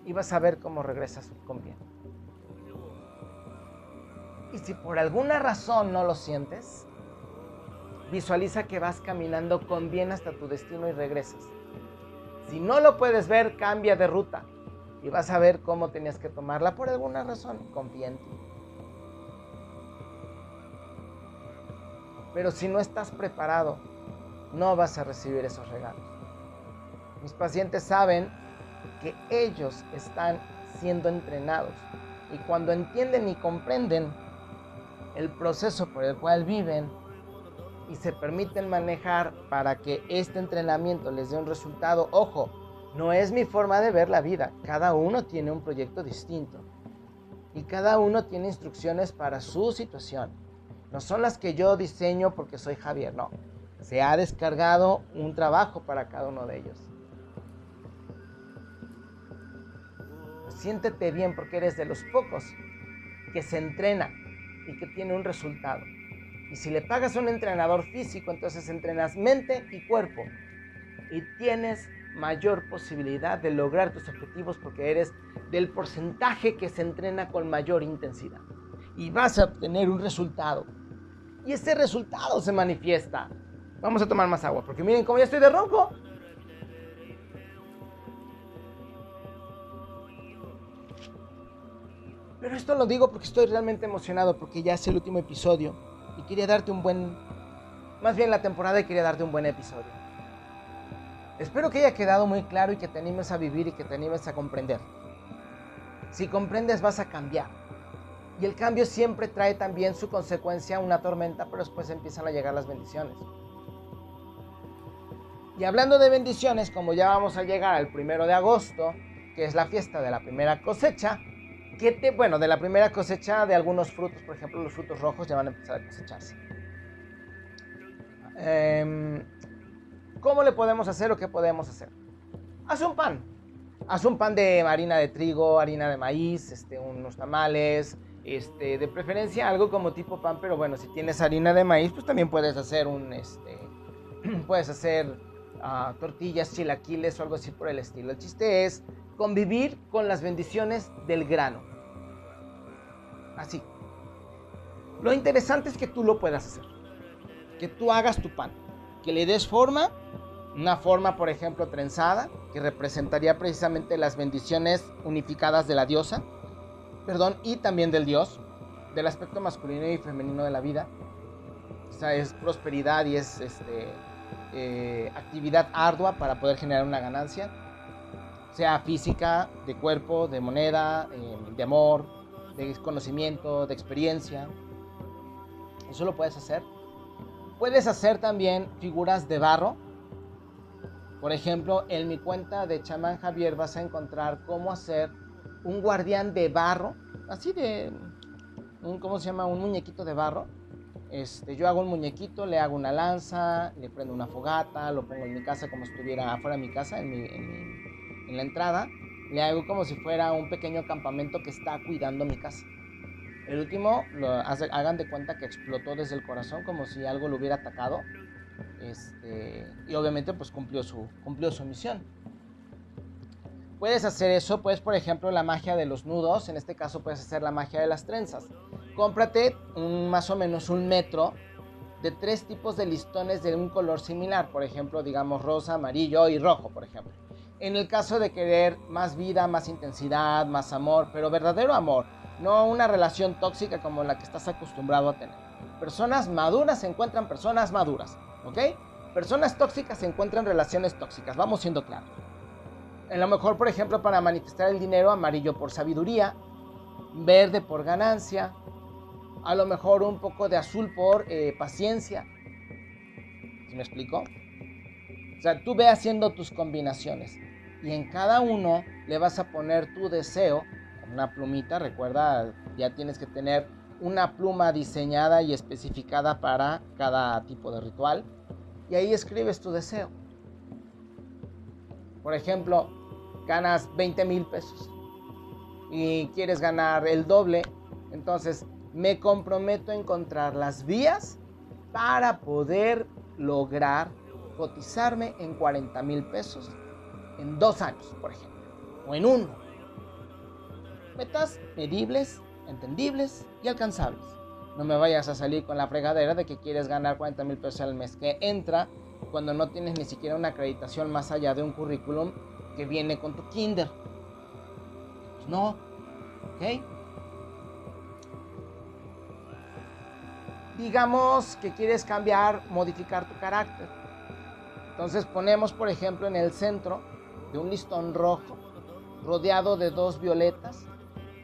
y vas a ver cómo regresas con bien. Y si por alguna razón no lo sientes, visualiza que vas caminando con bien hasta tu destino y regresas. Si no lo puedes ver, cambia de ruta y vas a ver cómo tenías que tomarla por alguna razón. Confía en ti. Pero si no estás preparado, no vas a recibir esos regalos. Mis pacientes saben que ellos están siendo entrenados. Y cuando entienden y comprenden el proceso por el cual viven y se permiten manejar para que este entrenamiento les dé un resultado, ojo, no es mi forma de ver la vida. Cada uno tiene un proyecto distinto. Y cada uno tiene instrucciones para su situación. No son las que yo diseño porque soy Javier, no. Se ha descargado un trabajo para cada uno de ellos. Siéntete bien porque eres de los pocos que se entrena y que tiene un resultado. Y si le pagas a un entrenador físico, entonces entrenas mente y cuerpo. y tienes mayor posibilidad de lograr tus objetivos porque eres del porcentaje que se entrena con mayor intensidad. Y vas a obtener un resultado. Y ese resultado se manifiesta. Vamos a tomar más agua porque miren cómo ya estoy de ronco. Pero esto lo digo porque estoy realmente emocionado porque ya es el último episodio y quería darte un buen, más bien la temporada y quería darte un buen episodio. Espero que haya quedado muy claro y que te animes a vivir y que te animes a comprender. Si comprendes vas a cambiar. Y el cambio siempre trae también su consecuencia una tormenta, pero después empiezan a llegar las bendiciones. Y hablando de bendiciones, como ya vamos a llegar al primero de agosto, que es la fiesta de la primera cosecha, bueno, de la primera cosecha de algunos frutos, por ejemplo, los frutos rojos ya van a empezar a cosecharse. Em, ¿Cómo le podemos hacer o qué podemos hacer? Haz un pan. Haz un pan de harina de trigo, harina de maíz, este, unos tamales, este, de preferencia algo como tipo pan, pero bueno, si tienes harina de maíz, pues también puedes hacer un, este, puedes hacer uh, tortillas, chilaquiles o algo así por el estilo. El chiste es convivir con las bendiciones del grano. Así. Lo interesante es que tú lo puedas hacer. Que tú hagas tu pan. Que le des forma. Una forma, por ejemplo, trenzada, que representaría precisamente las bendiciones unificadas de la diosa. Perdón, y también del dios. Del aspecto masculino y femenino de la vida. O sea, es prosperidad y es este, eh, actividad ardua para poder generar una ganancia sea física, de cuerpo, de moneda, eh, de amor, de conocimiento, de experiencia. Eso lo puedes hacer. Puedes hacer también figuras de barro. Por ejemplo, en mi cuenta de chamán Javier vas a encontrar cómo hacer un guardián de barro, así de, un, ¿cómo se llama? Un muñequito de barro. Este, yo hago un muñequito, le hago una lanza, le prendo una fogata, lo pongo en mi casa como si estuviera afuera de mi casa, en la entrada, le hago como si fuera un pequeño campamento que está cuidando mi casa. El último, lo hagan de cuenta que explotó desde el corazón como si algo lo hubiera atacado. Este, y obviamente pues cumplió su, cumplió su misión. Puedes hacer eso, puedes por ejemplo la magia de los nudos, en este caso puedes hacer la magia de las trenzas. Cómprate un, más o menos un metro de tres tipos de listones de un color similar, por ejemplo digamos rosa, amarillo y rojo, por ejemplo en el caso de querer más vida, más intensidad, más amor, pero verdadero amor, no una relación tóxica como la que estás acostumbrado a tener. Personas maduras encuentran personas maduras, ¿ok? Personas tóxicas encuentran relaciones tóxicas, vamos siendo claros. En lo mejor, por ejemplo, para manifestar el dinero, amarillo por sabiduría, verde por ganancia, a lo mejor un poco de azul por eh, paciencia. ¿Sí me explico? O sea, tú ve haciendo tus combinaciones y en cada uno le vas a poner tu deseo, una plumita, recuerda, ya tienes que tener una pluma diseñada y especificada para cada tipo de ritual, y ahí escribes tu deseo. Por ejemplo, ganas 20 mil pesos y quieres ganar el doble, entonces me comprometo a encontrar las vías para poder lograr cotizarme en 40 mil pesos en dos años, por ejemplo, o en uno. Metas medibles, entendibles y alcanzables. No me vayas a salir con la fregadera de que quieres ganar 40 mil pesos al mes que entra cuando no tienes ni siquiera una acreditación más allá de un currículum que viene con tu kinder. Pues no, ¿ok? Digamos que quieres cambiar, modificar tu carácter. Entonces ponemos, por ejemplo, en el centro de un listón rojo rodeado de dos violetas,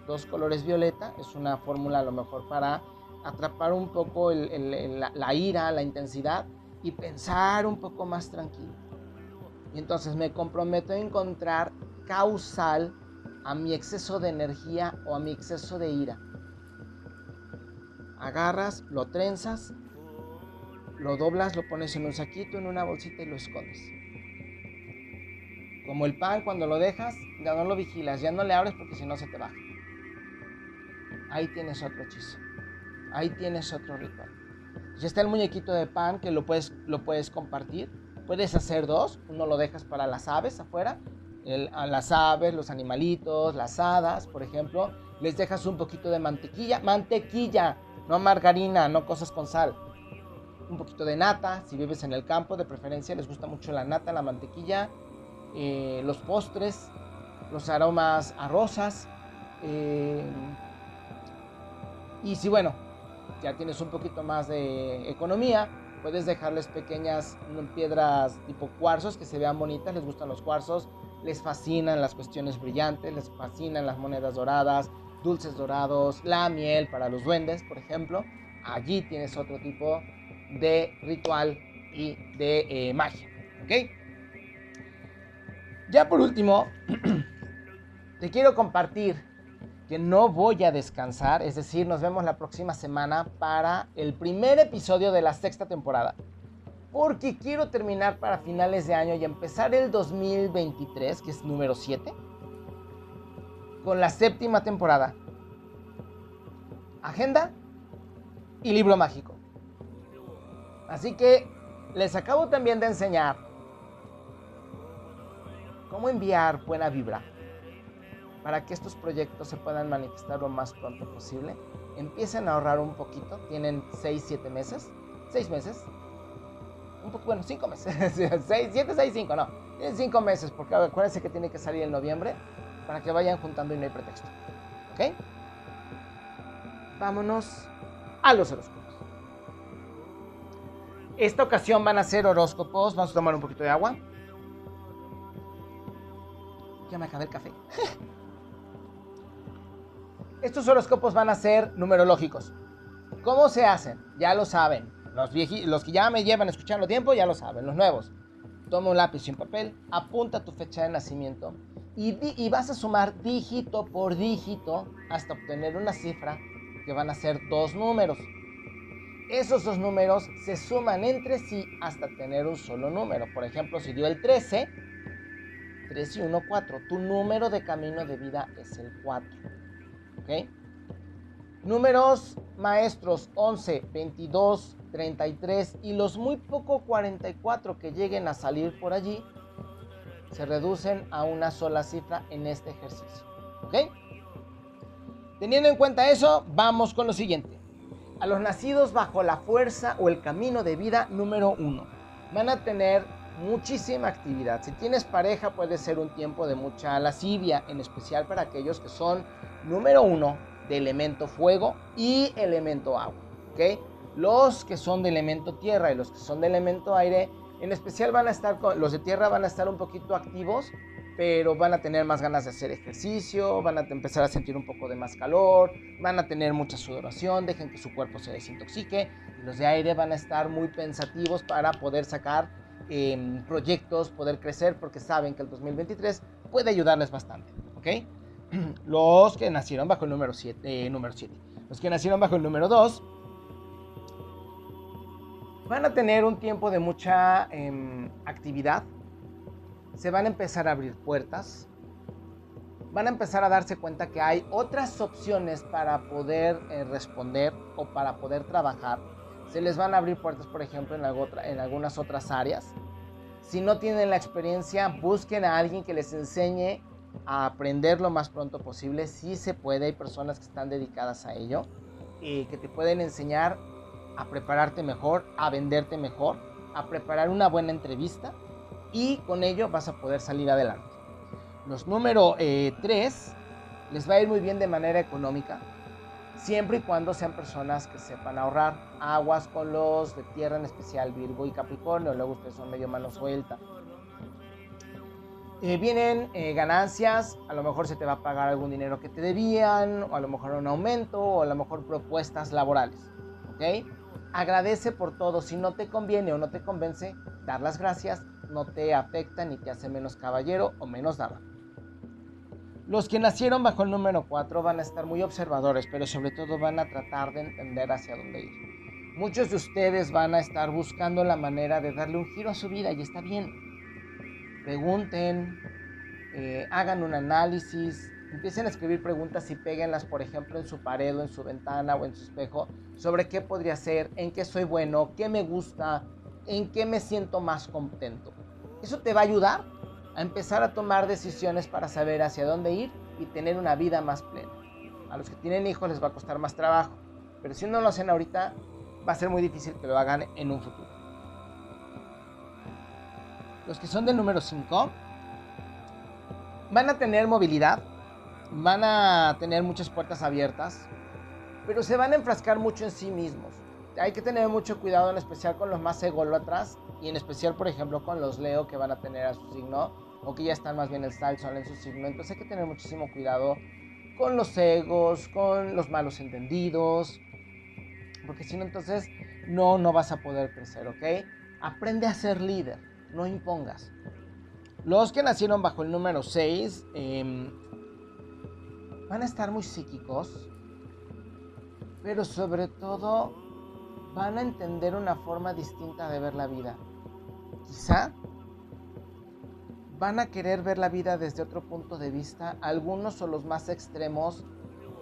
dos colores violeta. Es una fórmula a lo mejor para atrapar un poco la, ira, la intensidad y pensar un poco más tranquilo. Y entonces me comprometo a encontrar causal a mi exceso de energía o a mi exceso de ira. Agarras, lo trenzas, lo doblas, lo pones en un saquito, en una bolsita y lo escondes. Como el pan, cuando lo dejas, ya no lo vigilas, ya no le abres porque si no se te baja. Ahí tienes otro hechizo. Ahí tienes otro ritual. Ya está el muñequito de pan que lo puedes, lo puedes compartir. Puedes hacer dos, uno lo dejas para las aves afuera, a las aves, los animalitos, las hadas, por ejemplo, les dejas un poquito de mantequilla, mantequilla, no margarina, no cosas con sal. Un poquito de nata, si vives en el campo, de preferencia les gusta mucho la nata, la mantequilla, eh, los postres, los aromas a rosas. Eh, y si bueno, ya tienes un poquito más de economía, puedes dejarles pequeñas piedras tipo cuarzos que se vean bonitas, les gustan los cuarzos, les fascinan las cuestiones brillantes, les fascinan las monedas doradas, dulces dorados, la miel para los duendes, por ejemplo. Allí tienes otro tipo de ritual y de eh, magia. ¿Ok? Ya por último, te quiero compartir que no voy a descansar, es decir, nos vemos la próxima semana para el primer episodio de la sexta temporada. Porque quiero terminar para finales de año y empezar el 2023, que es número 7, con la séptima temporada. Agenda y libro mágico. Así que les acabo también de enseñar cómo enviar buena vibra para que estos proyectos se puedan manifestar lo más pronto posible. Empiecen a ahorrar un poquito, tienen 6, 7 meses, 6 meses, un poco, bueno, 5 meses, 6, 7, 6, 5, no, tienen 5 meses, porque acuérdense que tiene que salir en noviembre para que vayan juntando y no hay pretexto. ¿Ok? Vámonos a los horóscopos. Esta ocasión van a ser horóscopos, vamos a tomar un poquito de agua. Ya me acabé el café. Estos horóscopos van a ser numerológicos. ¿Cómo se hacen? Ya lo saben. Los, los que ya me llevan escuchando tiempo ya lo saben. Los nuevos. Toma un lápiz y un papel, apunta tu fecha de nacimiento y, y vas a sumar dígito por dígito hasta obtener una cifra que van a ser dos números. Esos dos números se suman entre sí hasta tener un solo número. Por ejemplo, si dio el 13, 3 y 1, 4. Tu número de camino de vida es el 4. Números maestros 11, 22, 33 y los muy poco 44 que lleguen a salir por allí se reducen a una sola cifra en este ejercicio. Teniendo en cuenta eso, vamos con lo siguiente. A los nacidos bajo la fuerza o el camino de vida número 1 van a tener muchísima actividad. Si tienes pareja puede ser un tiempo de mucha lascivia, en especial para aquellos que son número uno de elemento fuego y elemento agua. ¿ok? Los que son de elemento tierra y los que son de elemento aire, en especial van a estar, los de tierra van a estar un poquito activos, pero van a tener más ganas de hacer ejercicio, van a empezar a sentir un poco de más calor, van a tener mucha sudoración, dejen que su cuerpo se desintoxique. Los de aire van a estar muy pensativos para poder sacar em, proyectos, poder crecer, porque saben que el 2023 puede ayudarles bastante. ¿ok? los que nacieron bajo el número 7, eh, número 7. Los que nacieron bajo el número 2 van a tener un tiempo de mucha em, actividad. Se van a empezar a abrir puertas. Van a empezar a darse cuenta que hay otras opciones para poder eh, responder o para poder trabajar. Se les van a abrir puertas, por ejemplo, en, en algunas otras áreas. Si no tienen la experiencia, busquen a alguien que les enseñe a aprender lo más pronto posible. Sí se puede, hay personas que están dedicadas a ello y que te pueden enseñar a prepararte mejor, a venderte mejor, a preparar una buena entrevista y con ello vas a poder salir adelante. Los número 3 eh, les va a ir muy bien de manera económica, siempre y cuando sean personas que sepan ahorrar. Aguas con los de tierra, en especial Virgo y Capricornio, luego ustedes son medio mano suelta. Eh, vienen eh, ganancias, a lo mejor se te va a pagar algún dinero que te debían, o a lo mejor un aumento, o a lo mejor propuestas laborales. ¿Ok? Agradece por todo. Si no te conviene o no te convence, dar las gracias no te afecta ni te hace menos caballero o menos dama. Los que nacieron bajo el número 4 van a estar muy observadores, pero sobre todo van a tratar de entender hacia dónde ir. Muchos de ustedes van a estar buscando la manera de darle un giro a su vida y está bien pregunten, eh, hagan un análisis, empiecen a escribir preguntas y péguenlas, por ejemplo, en su pared o en su ventana o en su espejo, sobre qué podría ser, en qué soy bueno, qué me gusta, ¿En qué me siento más contento? Eso te va a ayudar a empezar a tomar decisiones para saber hacia dónde ir y tener una vida más plena. A los que tienen hijos les va a costar más trabajo, pero si no lo hacen ahorita, va a ser muy difícil que lo hagan en un futuro. Los que son del número 5 van a tener movilidad, van a tener muchas puertas abiertas, pero se van a enfrascar mucho en sí mismos. Hay que tener mucho cuidado en especial con los más ególatras y en especial, por ejemplo, con los Leo que van a tener a su signo o que ya están más bien el el sol en su signo. Entonces hay que tener muchísimo cuidado con los egos, con los malos entendidos, porque si no, entonces no, no vas a poder crecer, ¿ok? Aprende a ser líder, no impongas. Los que nacieron bajo el número 6 em, van a estar muy psíquicos, pero sobre todo van a entender una forma distinta de ver la vida. Quizá van a querer ver la vida desde otro punto de vista. Algunos o los más extremos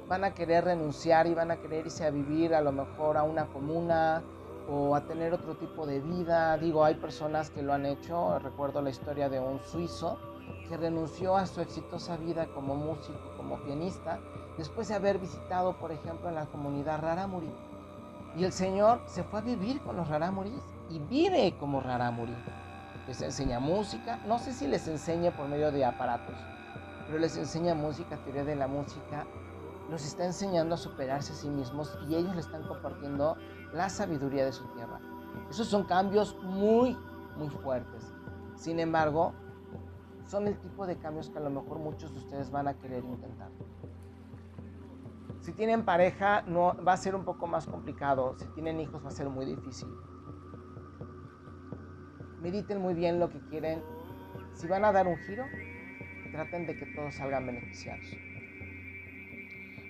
van a querer renunciar y van a querer irse a vivir a lo mejor a una comuna o a tener otro tipo de vida. Digo, hay personas que lo han hecho. Recuerdo la historia de un suizo que renunció a su exitosa vida como músico, como pianista, después de haber visitado, por ejemplo, en la comunidad Raramuri. Y el señor se fue a vivir con los Raramuris y vive como Raramuri les enseña música, no sé si les enseña por medio de aparatos, pero les enseña música, teoría de la música, los está enseñando a superarse a sí mismos y ellos le están compartiendo la sabiduría de su tierra. Esos son cambios muy, muy fuertes. Sin embargo, son el tipo de cambios que a lo mejor muchos de ustedes van a querer intentar. Si tienen pareja, va a ser un poco más complicado. Si tienen hijos, va a ser muy difícil mediten muy bien lo que quieren. Si van a dar un giro, traten de que todos salgan beneficiados.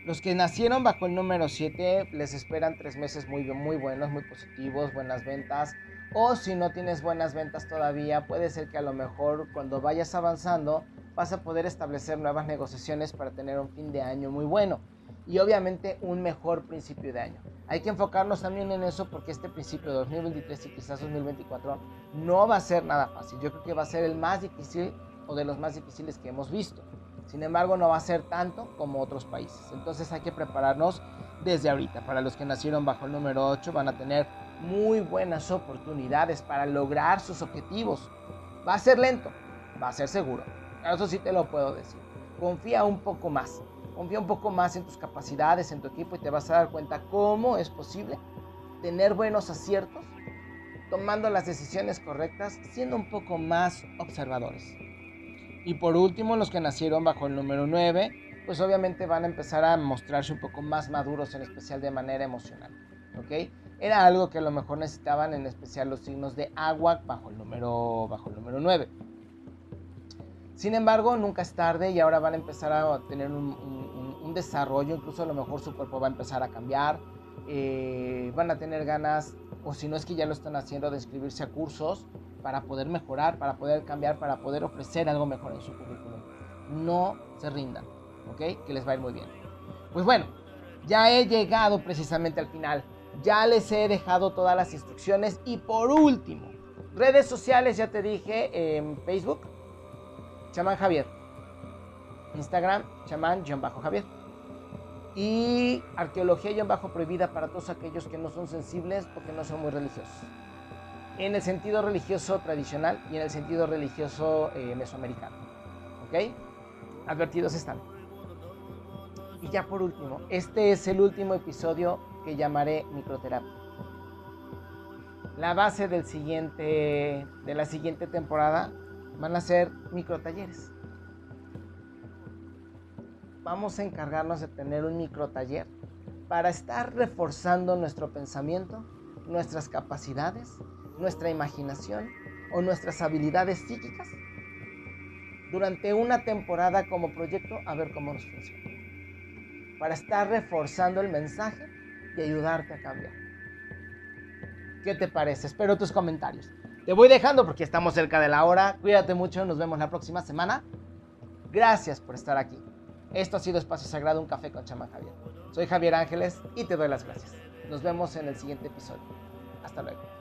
Los que nacieron bajo el número 7 les esperan tres meses muy, muy buenos, muy positivos, buenas ventas. O si no tienes buenas ventas todavía, puede ser que a lo mejor cuando vayas avanzando vas a poder establecer nuevas negociaciones para tener un fin de año muy bueno y obviamente un mejor principio de año. Hay que enfocarnos también en eso porque este principio de 2023 y quizás 2024 no va a ser nada fácil. Yo creo que va a ser el más difícil o de los más difíciles que hemos visto. Sin embargo, no va a ser tanto como otros países. Entonces hay que prepararnos desde ahorita. Para los que nacieron bajo el número 8 van a tener muy buenas oportunidades para lograr sus objetivos. Va a ser lento, va a ser seguro. Eso sí te lo puedo decir. Confía un poco más. Confía un poco más en tus capacidades, en tu equipo y te vas a dar cuenta cómo es posible tener buenos aciertos, tomando las decisiones correctas, siendo un poco más observadores. Y por último, los que nacieron bajo el número 9, pues obviamente van a empezar a mostrarse un poco más maduros, en especial de manera emocional. ¿Ok? Era algo que a lo mejor necesitaban, en especial los signos de agua bajo el número, bajo el número 9. Sin embargo, nunca es tarde y ahora van a empezar a tener un, desarrollo, incluso a lo mejor su cuerpo va a empezar a cambiar, eh, van a tener ganas, o si no es que ya lo están haciendo, de inscribirse a cursos para poder mejorar, para poder cambiar, para poder ofrecer algo mejor en su currículum. No se rindan, ¿ok? Que les va a ir muy bien. Pues bueno, ya he llegado precisamente al final. Ya les he dejado todas las instrucciones y por último, redes sociales, ya te dije, en Facebook, chamán Javier. Instagram, chamán-javier. Y arqueología-bajo prohibida para todos aquellos que no son sensibles o que no son muy religiosos. En el sentido religioso tradicional y en el sentido religioso eh, mesoamericano. ¿Ok? Advertidos están. Y ya por último, este es el último episodio que llamaré microterapia. La base del siguiente, de la siguiente temporada van a ser microtalleres. Vamos a encargarnos de tener un microtaller para estar reforzando nuestro pensamiento, nuestras capacidades, nuestra imaginación o nuestras habilidades psíquicas durante una temporada como proyecto a ver cómo nos funciona. Para estar reforzando el mensaje y ayudarte a cambiar. ¿Qué te parece? Espero tus comentarios. Te voy dejando porque estamos cerca de la hora. Cuídate mucho, nos vemos la próxima semana. Gracias por estar aquí. Esto ha sido Espacio Sagrado, un café con Chama Javier. Soy Javier Ángeles y te doy las gracias. Nos vemos en el siguiente episodio. Hasta luego.